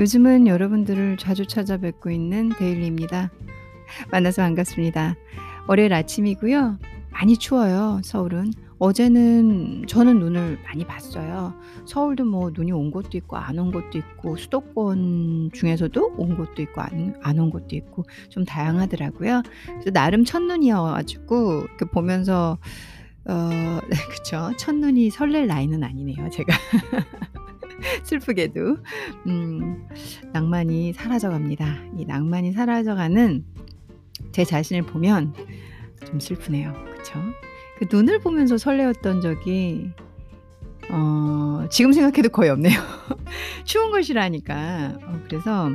요즘은 여러분들을 자주 찾아뵙고 있는 데일리입니다. 만나서 반갑습니다. 월요일 아침이고요. 많이 추워요, 서울은. 어제는 저는 눈을 많이 봤어요. 서울도 뭐 눈이 온 곳도 있고 안 온 곳도 있고 수도권 중에서도 온 곳도 있고 안 온 곳도 있고 좀 다양하더라고요. 그래서 나름 첫눈이어 가지고 이렇게 보면서 어네 그쵸. 첫눈이 설렐 나이는 아니네요, 제가. 슬프게도. 음 낭만이 사라져 갑니다. 이 낭만이 사라져가는 제 자신을 보면 좀 슬프네요. 그쵸? 그 눈을 보면서 설레었던 적이 어 지금 생각해도 거의 없네요. 추운 걸 싫어하니까. 어 그래서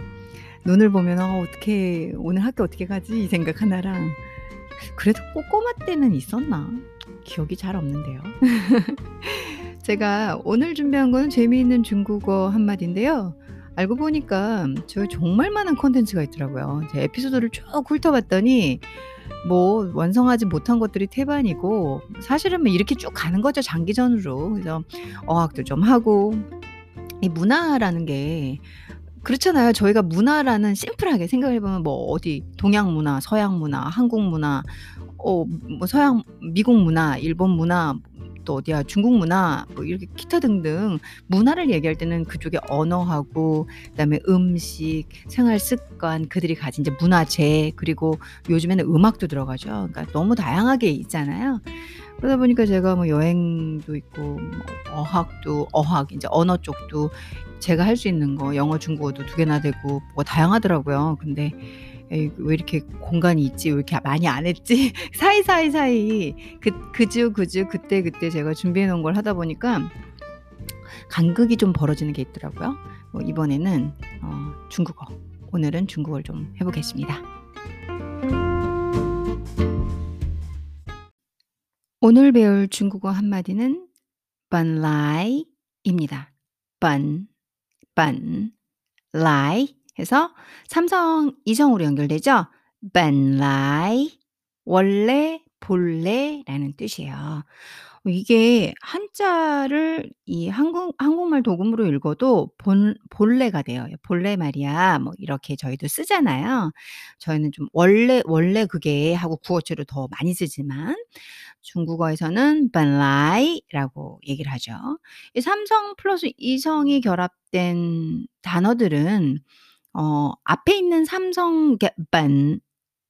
눈을 보면 '어 어떻게 오늘 학교 어떻게 가지?' 이 생각 하나랑 그래도 꼬꼬마 때는 있었나? 기억이 잘 없는데요. 제가 오늘 준비한 거는 재미있는 중국어 한마디인데요. 알고 보니까 저 정말 많은 콘텐츠가 있더라고요. 제 에피소드를 쭉 훑어봤더니 뭐 완성하지 못한 것들이 태반이고 사실은 뭐 이렇게 쭉 가는 거죠 장기전으로. 그래서 어학도 좀 하고 이 문화라는 게 그렇잖아요. 저희가 문화라는 심플하게 생각해 보면 뭐 어디 동양 문화, 서양 문화, 한국 문화, 어 뭐 서양 미국 문화, 일본 문화 또 어디야 중국 문화 뭐 이렇게 기타 등등 문화를 얘기할 때는 그쪽의 언어하고 그다음에 음식, 생활 습관, 그들이 가진 이제 문화재 그리고 요즘에는 음악도 들어가죠. 그러니까 너무 다양하게 있잖아요. 그러다 보니까 제가 뭐 여행도 있고 뭐 어학도 어학 이제 언어 쪽도 제가 할 수 있는 거 영어, 중국어도 두 개나 되고 뭐가 다양하더라고요. 근데 왜 이렇게 공간이 있지? 왜 이렇게 많이 안 했지? 사이사이 사이. 그 그주 그주 그때 그때 제가 준비해 놓은 걸 하다 보니까 간극이 좀 벌어지는 게 있더라고요. 뭐 이번에는 어, 중국어. 오늘은 중국어를 좀 해보겠습니다. 오늘 배울 중국어 한마디는 반라이입니다. 반, 반, 라이. 해서 삼성 이성으로 연결되죠. 벤라이 원래 본래라는 뜻이에요. 어, 이게 한자를 이 한국 한국말 도금으로 읽어도 본 본래가 돼요. 본래 말이야. 뭐 이렇게 저희도 쓰잖아요. 저희는 좀 원래 원래 그게 하고 구어체로 더 많이 쓰지만 중국어에서는 반라이라고 얘기를 하죠. 삼성 플러스 이성이 결합된 단어들은 어 앞에 있는 삼성 번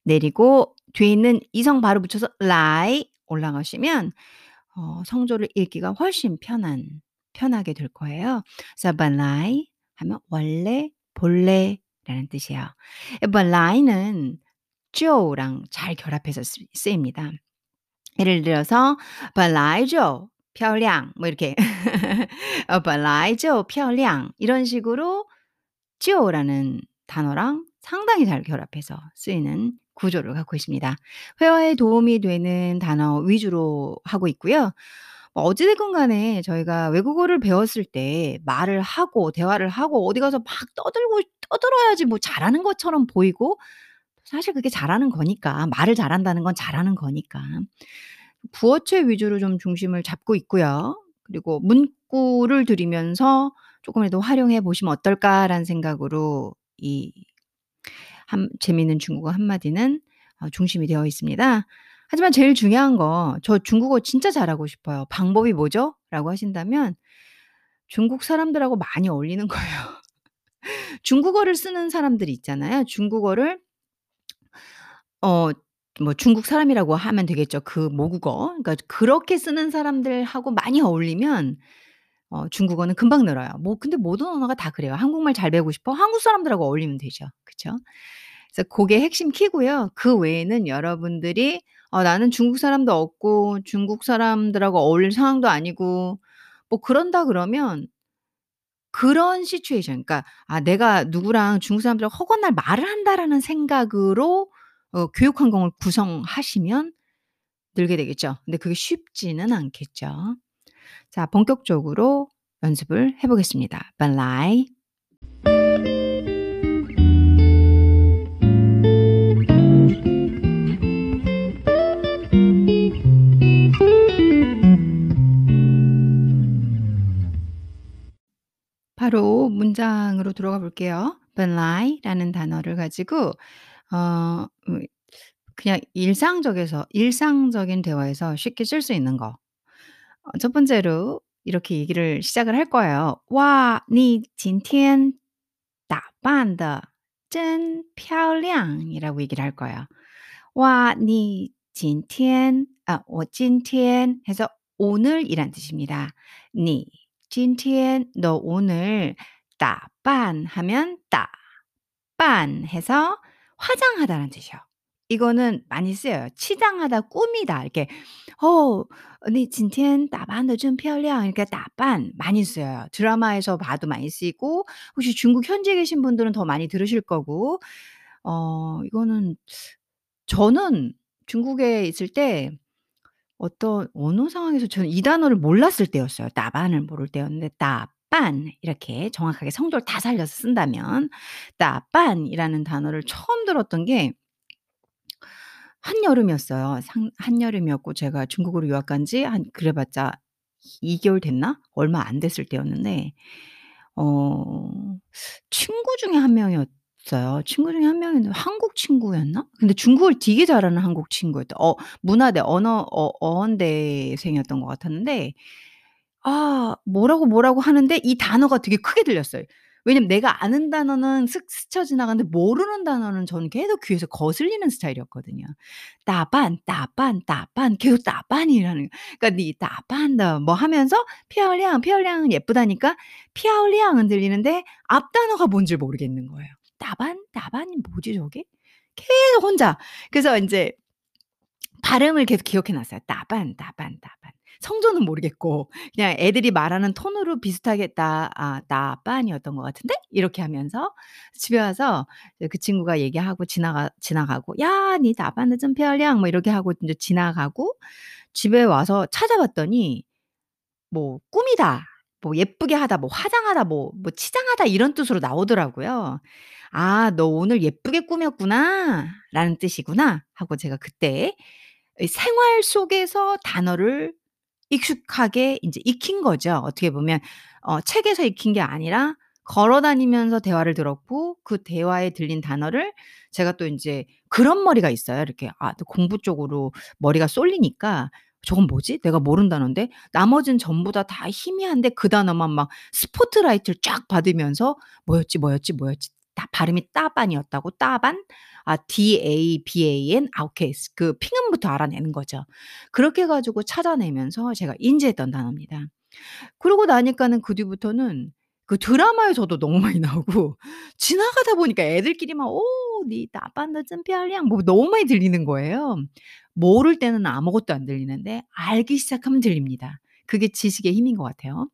내리고 뒤에 있는 이성 바로 붙여서 lie 올라가시면 어 성조를 읽기가 훨씬 편한 편하게 될 거예요. 그래서 本来 하면 원래, 본래라는 뜻이에요. 本来는 就랑 잘 결합해서 쓰 쓰입니다. 예를 들어서 本来就漂亮뭐 이렇게 어 本来就漂亮 이런 식으로 就라는 단어랑 상당히 잘 결합해서 쓰이는 구조를 갖고 있습니다. 회화에 도움이 되는 단어 위주로 하고 있고요. 뭐 어찌 됐건 간에 저희가 외국어를 배웠을 때 말을 하고 대화를 하고 어디 가서 막 떠들고 떠들어야지 뭐 잘하는 것처럼 보이고 사실 그게 잘하는 거니까 말을 잘한다는 건 잘하는 거니까. 구어체 위주로 좀 중심을 잡고 있고요. 그리고 문구를 들이면서 ' 조금이라도 활용해 보시면 어떨까.'라는 생각으로 이 한 재미있는 중국어 한마디는 어 중심이 되어 있습니다. 하지만 제일 중요한 거 "저 중국어 진짜 잘하고 싶어요. 방법이 뭐죠?" 라고 하신다면 중국 사람들하고 많이 어울리는 거예요. 중국어를 쓰는 사람들이 있잖아요. 중국어를 어 뭐 중국 사람이라고 하면 되겠죠. 그 모국어. 그러니까 그렇게 쓰는 사람들하고 많이 어울리면 어 중국어는 금방 늘어요. 뭐 근데 모든 언어가 다 그래요. 한국말 잘 배우고 싶어? 한국 사람들하고 어울리면 되죠. 그쵸? 그래서 고게 핵심 키고요. 그 외에는 여러분들이 '어 나는 중국 사람도 없고 중국 사람들하고 어울릴 상황도 아니고' 뭐 그런다 그러면 그런 시츄에이션 그러니까 '아 내가 누구랑 중국 사람들하고 허건날 말을 한다.'라는 생각으로 어 교육 환경을 구성하시면 늘게 되겠죠. 근데 그게 쉽지는 않겠죠. 자, 본격적으로 연습을 해보겠습니다. 발라이. 바로 문장으로 들어가 볼게요. 발라이라는 단어를 가지고 어 음, 그냥 일상적에서 일상적인 대화에서 쉽게 쓸 수 있는 거 어 첫 번째로 이렇게 얘기를 시작을 할 거예요. "와, 你今天打扮得真漂亮." 이라고 얘기를 할 거예요. "와, 你今天" 아 我今天 해서 오늘이란 뜻입니다. 你今天 너 오늘 打扮하면 打扮 해서 화장하다라는 뜻이에요. 이거는 많이 쓰여요. 치장하다, 꾸미다 이렇게 어 你今天打扮得真漂亮 이렇게 打扮 많이 쓰여요. 드라마에서 봐도 많이 쓰이고 혹시 중국 현지에 계신 분들은 더 많이 들으실 거고 어 이거는 저는 중국에 있을 때 어떤 어느 상황에서 저는 이 단어를 몰랐을 때였어요. 打扮을 모를 때였는데 打扮 이렇게 정확하게 성조를 다 살려서 쓴다면 打扮이라는 단어를 처음 들었던 게 한여름이었어요. 상 한여름이었고 제가 중국으로 유학 간 지 한 그래 봤자 2 개월 됐나? 얼마 안 됐을 때였는데 어 친구 중에 한 명이었어요. 친구 중에 한 명인데 한국 친구였나? 근데 중국어를 되게 잘하는 한국 친구였다. 어 문화대 언어 어 어원대생이었던 것 같았는데 아 뭐라고, 뭐라고 하는데 이 단어가 되게 크게 들렸어요. 왜냐면 내가 아는 단어는 슥 스쳐 지나가는데 모르는 단어는 저는 계속 귀에서 거슬리는 스타일이었거든요. 따반, 따반, 따반, 계속 따반이라는. 그러니까 니 따반다 뭐 하면서 피아울량, 피아울량은 예쁘다니까 피아울량은 들리는데 앞 단어가 뭔지 모르겠는 거예요. 따반, 따반이 뭐지 저게? 계속 혼자. 그래서 이제 발음을 계속 기억해 놨어요. 따반, 따반, 따반. 성조는 모르겠고 그냥 애들이 말하는 톤으로 비슷하겠다 아, 나 아빠 아니었던 것 같은데? 이렇게 하면서 집에 와서 그 친구가 얘기하고 지나가, 지나가고 야, 니 아빠는 좀 편량 뭐 이렇게 하고 이제 지나가고 집에 와서 찾아봤더니 뭐 꿈이다. 뭐 예쁘게 하다, 뭐 화장하다, 뭐, 뭐 치장하다 이런 뜻으로 나오더라고요. 아, 너 오늘 예쁘게 꾸몄구나. 라는 뜻이구나. 하고 제가 그때 생활 속에서 단어를 익숙하게 인제 익힌 거죠. 어떻게 보면 어 책에서 익힌 게 아니라 걸어 다니면서 대화를 들었고 그 대화에 들린 단어를 제가 또 인제 그런 머리가 있어요. 이렇게 아또 공부 쪽으로 머리가 쏠리니까 '저건 뭐지? 내가 단어인데?' 나머지는 전부 다, 다 희미한데 그 단어만 막 스포트라이트를 쫙 받으면서 '뭐였지, 뭐였지, 뭐였지?' 다 발음이 따반이었다고 따반? 아, DABAN 아웃케이스. 그 핑음부터 알아내는 거죠. 그렇게 가지고 찾아내면서 제가 인지했던 단어입니다. 그러고 나니까는 그 뒤부터는 그 드라마에서도 너무 많이 나오고 지나가다 보니까 애들끼리 막 오, 니 나반도 쯤별량 뭐 너무 많이 들리는 거예요. 모를 때는 아무것도 안 들리는데 알기 시작하면 들립니다. 그게 지식의 힘인 것 같아요.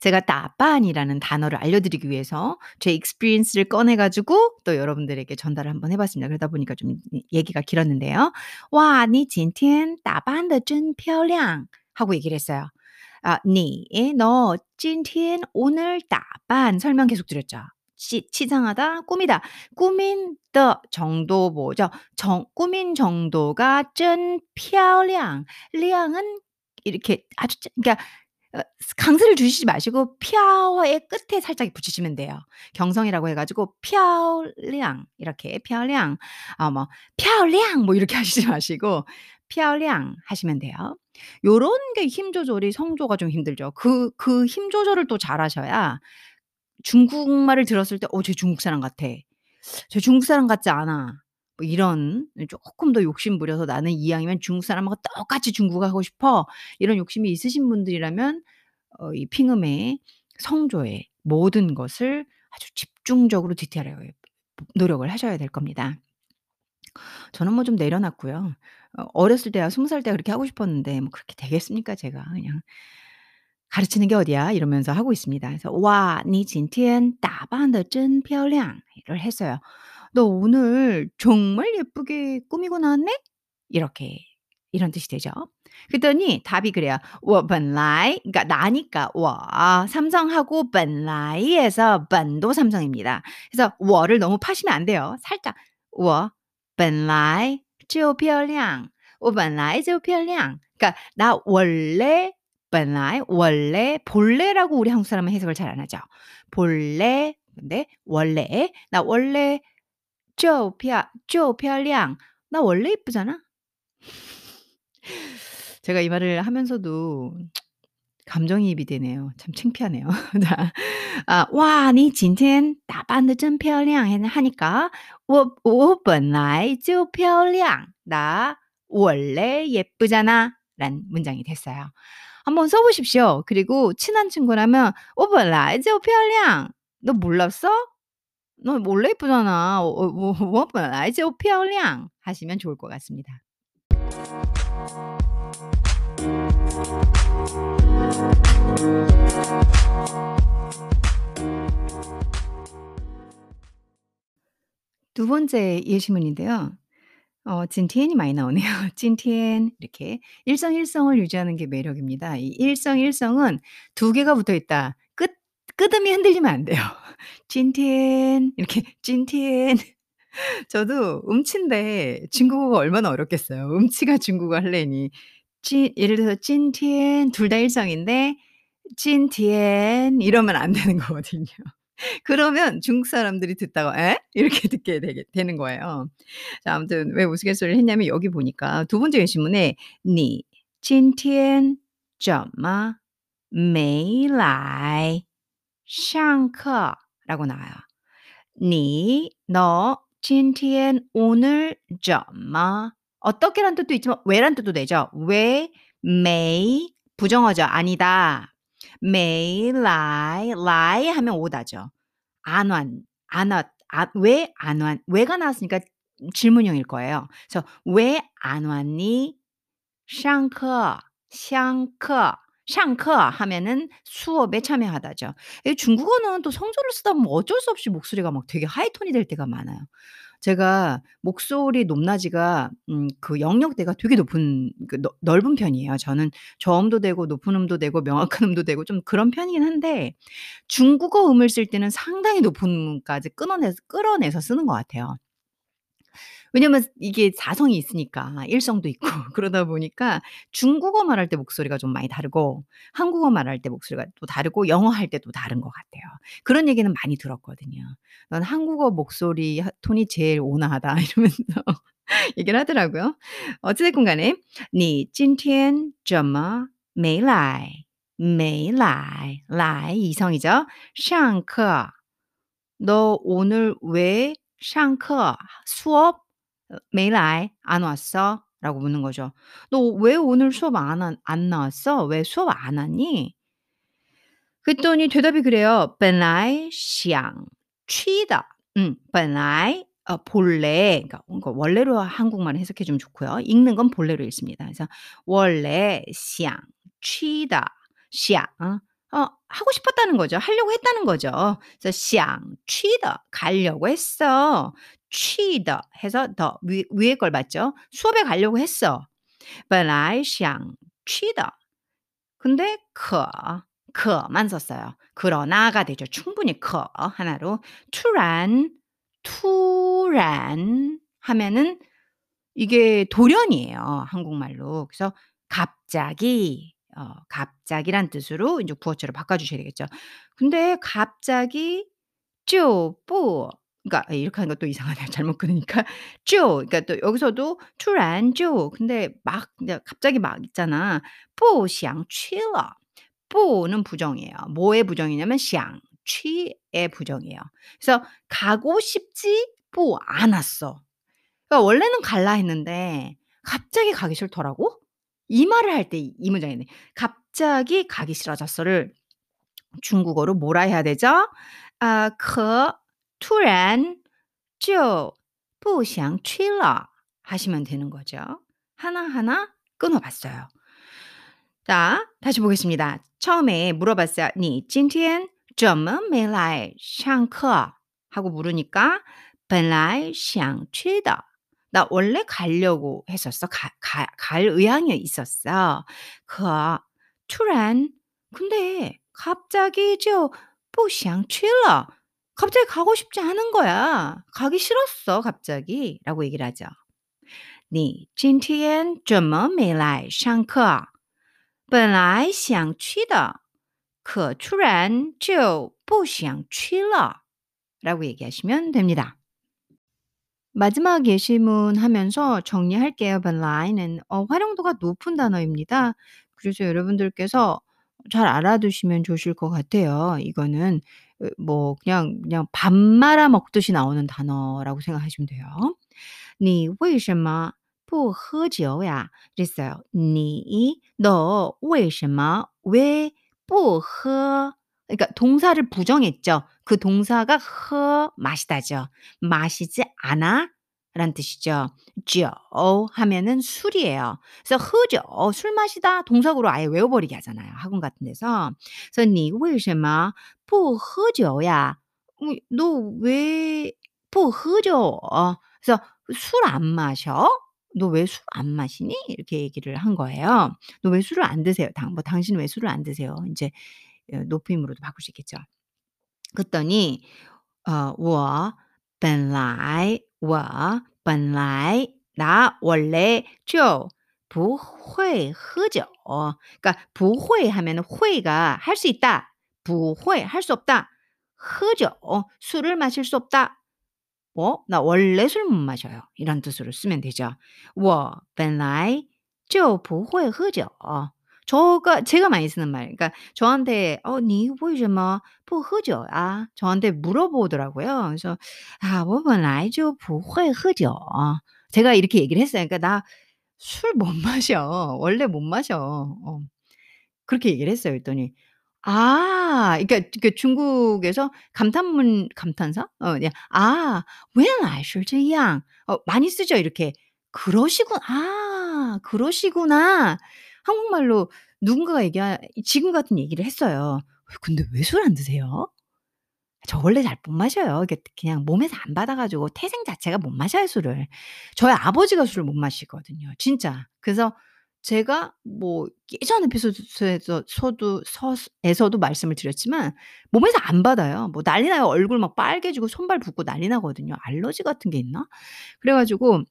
제가 打扮이라는 단어를 알려드리기 위해서 제 experience를 꺼내 가지고 또 여러분들에게 전달을 한번 해 봤습니다. 그러다 보니까 좀 이 얘기가 길었는데요. "와, 你今天打扮得真漂亮." 하고 얘기를 했어요. 아 你 너 今天 오늘 打扮 설명 계속 드렸죠. 치 치장하다, 꾸미다. 꾸민 더 정도 뭐죠? 정 꾸민 정도가 真漂亮. 亮은 이렇게 아주 짜 그러니까 어 어, 강세를 주시지 마시고 피아오의 끝에 살짝 붙이시면 돼요. 경성이라고 해가지고 피아오량 이렇게 피아오량 어뭐 피아오량 뭐 이렇게 하시지 마시고 피아오량 하시면 돼요. 요런 게 힘 조절이 성조가 좀 힘들죠. 그 그 힘 조절을 또 잘하셔야 중국말을 들었을 때 어 쟤 중국 사람 같아. 쟤 중국 사람 같지 않아. 뭐 이런 조금 더 욕심 부려서 나는 이왕이면 중국 사람하고 똑같이 중국하고 싶어 이런 욕심이 있으신 분들이라면 어, 이 핑음의 성조의 모든 것을 아주 집중적으로 디테일하게 노력을 하셔야 될 겁니다. 저는 뭐 좀 내려놨고요. 어, 어렸을 때야 스무 살 때 그렇게 하고 싶었는데 뭐 그렇게 되겠습니까 제가 그냥 가르치는 게 어디야 이러면서 하고 있습니다. 그래서 와니 진티엔 따반더 쩐 펴량 이를 했어요. 너 오늘 정말 예쁘게 꾸미고 나왔네?" 이렇게 이런 뜻이 되죠. 그랬더니 답이 그래요. 我本来 그러니까 나니까 我 삼성하고 本来에서 本도 삼성입니다. 그래서 我를 너무 파시면 안 돼요. 살짝 我本来就漂亮.我本来就漂亮. 그러니까 나 원래 本来 원래 본래라고 우리 한국 사람은 해석을 잘 안 하죠. 본래 근데 원래 나 원래 就漂就漂亮 나 원래 이쁘잖아. 제가 이 말을 하면서도 감정이입이 되네요. 참 창피하네요. 자. 아 "哇你今天打扮得真漂亮." 해 하니까 我我本来就漂亮. 나 원래 예쁘잖아. 라는 문장이 됐어요. 한번 써 보십시오. 그리고 친한 친구라면 我本来就漂亮. "너 몰랐어? 너 원래 예쁘잖아. 어, 어, 뭐, 뭐, 뭐 아이제 오피아올량 하시면 좋을 것 같습니다. 두 번째 예시문인데요. 어, 진티엔이 많이 나오네요. 진티엔 이렇게 일성일성을 유지하는 게 매력입니다. 이 일성일성은 두 개가 붙어 있다. 끄듬이 흔들리면 안 돼요. 찐틴 이렇게 찐틴 저도 음치인데 중국어가 얼마나 어렵겠어요. 음치가 중국어 할래니 찐 예를 들어서 찐틴 둘 다 일성인데 찐틴 이러면 안 되는 거거든요. 그러면 중국 사람들이 듣다가 에? 이렇게 듣게 되게, 되는 거예요. 자, 아무튼 왜 우스갯소리를 했냐면 여기 보니까 두 번째 예시문에 니찐틴 점마 메이 아, 라이 샹크라고 나와요. 니, 너, 찐티엔, 오늘, 점마. 어떻게란 뜻도 있지만 왜란 뜻도 되죠. 왜, 매이, 부정어죠. 아니다. 매이, 라이, 라이 하면 오다죠. 안 완, 안 왔, 아, 왜안 왔, 왜가 나왔으니까 질문형일 거예요. 그래서 왜 안 왔니? 샹크, 샹크. 上课 하면은 수업에 참여하다죠. 이 중국어는 또 성조를 쓰다 보면 어쩔 수 없이 목소리가 막 되게 하이톤이 될 때가 많아요. 제가 목소리 높낮이가 음 그 영역대가 되게 높은 그 넓 넓은 편이에요. 저는 저음도 되고 높은 음도 되고 명확한 음도 되고 좀 그런 편이긴 한데 중국어 음을 쓸 때는 상당히 높은 음까지 끊어내서 끌어내서 쓰는 것 같아요. 왜냐면 이게 사성이 있으니까 일성도 있고 그러다 보니까 중국어 말할 때 목소리가 좀 많이 다르고 한국어 말할 때 목소리가 또 다르고 영어 할 때 또 다른 것 같아요. 그런 얘기는 많이 들었거든요. "넌 한국어 목소리 하 톤이 제일 온화하다." 이러면서 얘기를 하더라고요. 어찌 됐건 간에 你今天怎么没来没来 来 이성이죠. 上课 너 오늘 왜 上课 수업 어 没来 안 왔어? 라고 묻는 거죠. "너 왜 오늘 수업 안 한 안 나왔어? 왜 수업 안 왔니?" 그랬더니 대답이 그래요. 本来想去的 음 本来 어 본래 그러니까 그러니까 원래로 한국말을 해석해 주면 좋고요. 읽는 건 본래로 읽습니다. 그래서 원래 想去的想 어 하고 싶었다는 거죠. 하려고 했다는 거죠. 그래서 想去的 가려고 했어. 취더 해서 더 위, 위에 걸 맞죠? 수업에 가려고 했어. But I 想 취더. 근데 그 그만 썼어요. 그러나가 되죠. 충분히 그 하나로 투란 투란 하면은 이게 돌연이에요. 한국말로. 그래서 갑자기 어, 갑자기란 뜻으로 이제 구어체로 바꿔 주셔야 되겠죠. 근데 갑자기 쪼뿌 그러니까 이렇게 하는 것도 이상하네요, 잘못 끊으니까. 就 그러니까 또 여기서도 突然就 근데 막 근데 갑자기 막 있잖아. 不想去了 不는 부정이에요. 뭐의 부정이냐면 想 취의 부정이에요. 그래서 가고 싶지 뭐 않았어. 그러니까 원래는 갈라 했는데 갑자기 가기 싫더라고? 이 말을 할 때 이 문장이 있네. 갑자기 가기 싫어졌어를 중국어로 뭐라 해야 되죠? 아 可 突然就不想去了 하시면 되는 거죠. 하나하나 끊어 봤어요. 자 다시 보겠습니다. 처음에 물어봤어요. 你今天怎么没来上课 하고 물으니까 本来想去的 나 원래 가려고 했었어. 가 가 갈 의향이 있었어. 可突然 근데 갑자기 就不想去了 갑자기 가고 싶지 않은 거야. 가기 싫었어 갑자기.'라고 얘기를 하죠. 你今天怎么没来上课 本来想去的，可突然就不想去了. 라고 얘기하시면 됩니다. 마지막 예시문 하면서 정리할게요. 번라이는 어, 활용도가 높은 단어입니다. 그래서 여러분들께서 잘 알아두시면 좋으실 것 같아요. 이거는 어, 뭐 그냥 그냥 밥 말아 먹듯이 나오는 단어라고 생각하시면 돼요. 你为什么不喝酒呀? 그랬어요. 你너为什么왜不喝 그러니까 동사를 부정했죠. 그 동사가 허 마시다죠. 마시지 않아 라는 뜻이죠. 죠 하면은 술이에요. 그래서 흐죠. 술 마시다 동사구로 아예 외워버리게 하잖아요. 학원 같은 데서. 그래서 你为什么不喝酒呀? 너왜不喝酒? 그래서 술 안 마셔? 너 왜 술 안 마시니? 이렇게 얘기를 한 거예요. 너 왜 술을 안 드세요? 당, 뭐 당신 왜 술을 안 드세요? 이제 어, 높임으로도 바꿀 수 있겠죠. 그랬더니 어, 我本来 我本来나 원래 就不会喝酒. 그러니까 不会 하면은 会가 할 수 있다. 不会 할 수 없다. 喝酒 술을 마실 수 없다. 뭐? 나 원래 술 못 마셔요. 이런 뜻으로 쓰면 되죠. 我本来就不会喝酒. 저가 제가 많이 쓰는 말. 그러니까 저한테 어, 你为什么不喝酒啊? 저한테 물어보더라고요. 그래서 아, 我本来就不会喝酒. 제가 이렇게 얘기를 했어요. 그러니까 나 술 못 마셔. 원래 못 마셔. 어. 그렇게 얘기를 했어요. 그랬더니 아, 그러니까 그 중국에서 감탄문 감탄사? 어, 예. 아, 原来是这样. 어, 많이 쓰죠, 이렇게. 그러시군. 아, 그러시구나. 한국말로 누군가가 얘기하 지금 같은 얘기를 했어요. 근데 왜 술 안 드세요? 저 원래 잘 못 마셔요. 그냥 몸에서 안 받아 가지고 태생 자체가 못 마셔요, 술을. 저희 아버지가 술을 못 마시거든요, 진짜. 그래서 제가 뭐 예전 에피소드에서 서도 서에서도 말씀을 드렸지만 몸에서 안 받아요. 뭐 난리 나요. 얼굴 막 빨개지고 손발 붓고 난리 나거든요. 알러지 같은 게 있나? 그래 가지고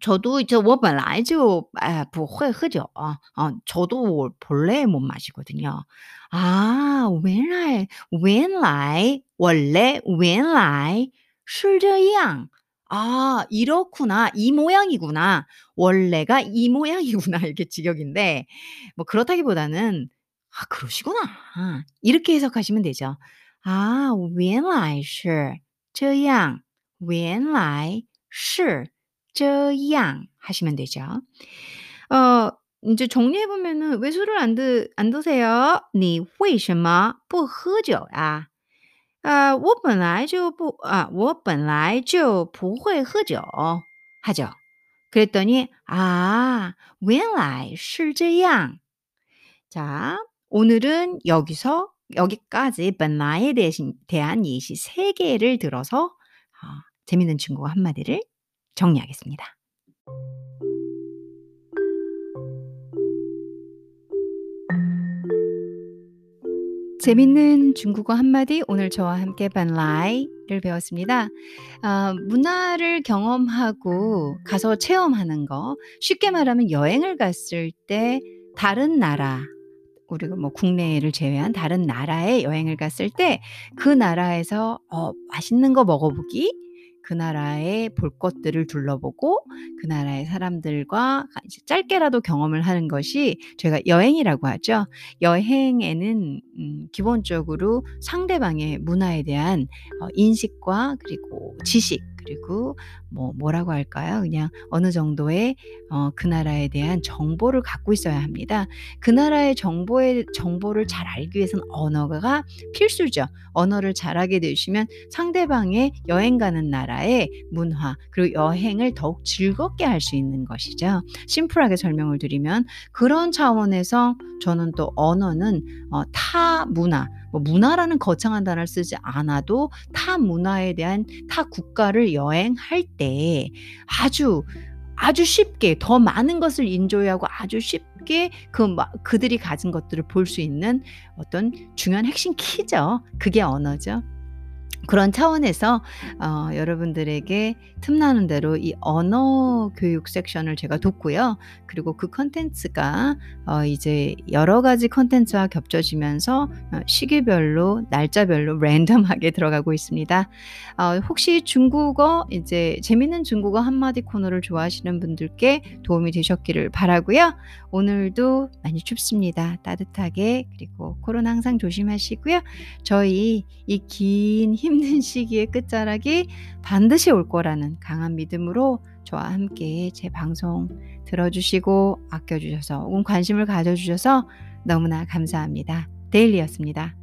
저도 이제 我本来就不会喝酒. 어, 저도 본래 못 마시거든요. 아, 原来,原来, 원래, 原来是这样. 아, 이렇구나. 이 모양이구나. 원래가 이 모양이구나. 이렇게 직역인데, 뭐 그렇다기보다는, 아, 그러시구나. 이렇게 해석하시면 되죠. 아, 原来是这样.原来是 这样 하시면 되죠. 어 인제 정리해 보면은 "왜 술을 안 드 안 드세요?" 你为什么不喝酒呀? 아, 我本来就不啊我本来就不会喝酒 하죠. 그랬더니 "아, 原来是这样." 자, 오늘은 여기서 여기까지 本来에 대신 대한 예시 3 개를 들어서 어 재밌는 중국어 한 마디를 정리하겠습니다. 재밌는 중국어 한마디 오늘 저와 함께 반라이를 배웠습니다. 어, 문화를 경험하고 가서 체험하는 거 쉽게 말하면 여행을 갔을 때 다른 나라 우리가 뭐 국내를 제외한 다른 나라에 여행을 갔을 때 그 나라에서 어, 맛있는 거 먹어보기 그 나라의 볼 것들을 둘러보고 그 나라의 사람들과 짧게라도 경험을 하는 것이 저희가 여행이라고 하죠. 여행에는 음 기본적으로 상대방의 문화에 대한 어 인식과 그리고 지식 그리고 뭐 뭐라고 할까요? 그냥 어느 정도의 어, 그 나라에 대한 정보를 갖고 있어야 합니다. 그 나라의 정보의 정보를 잘 알기 위해서는 언어가 필수죠. 언어를 잘하게 되시면 상대방의 여행 가는 나라의 문화 그리고 여행을 더욱 즐겁게 할 수 있는 것이죠. 심플하게 설명을 드리면 그런 차원에서 저는 또 언어는 어, 타 문화 뭐 문화라는 거창한 단어를 쓰지 않아도 타 문화에 대한 타 국가를 여행할 때 아주 아주 쉽게 더 많은 것을 인조하고 아주 쉽게 그 그들이 가진 것들을 볼 수 있는 어떤 중요한 핵심 키죠. 그게 언어죠. 그런 차원에서 어 여러분들에게 틈나는 대로 이 언어 교육 섹션을 제가 뒀고요. 그리고 그 콘텐츠가 어 이제 여러 가지 콘텐츠와 겹쳐지면서 어 시기별로 날짜별로 랜덤하게 들어가고 있습니다. 어 혹시 중국어 이제 재밌는 중국어 한마디 코너를 좋아하시는 분들께 도움이 되셨기를 바라고요. 오늘도 많이 춥습니다. 따뜻하게 그리고 코로나 항상 조심하시고요. 저희 이 긴 힘든 시기의 끝자락이 반드시 올 거라는 강한 믿음으로 저와 함께 제 방송 들어주시고 아껴주셔서 혹은 관심을 가져주셔서 너무나 감사합니다. 데일리였습니다.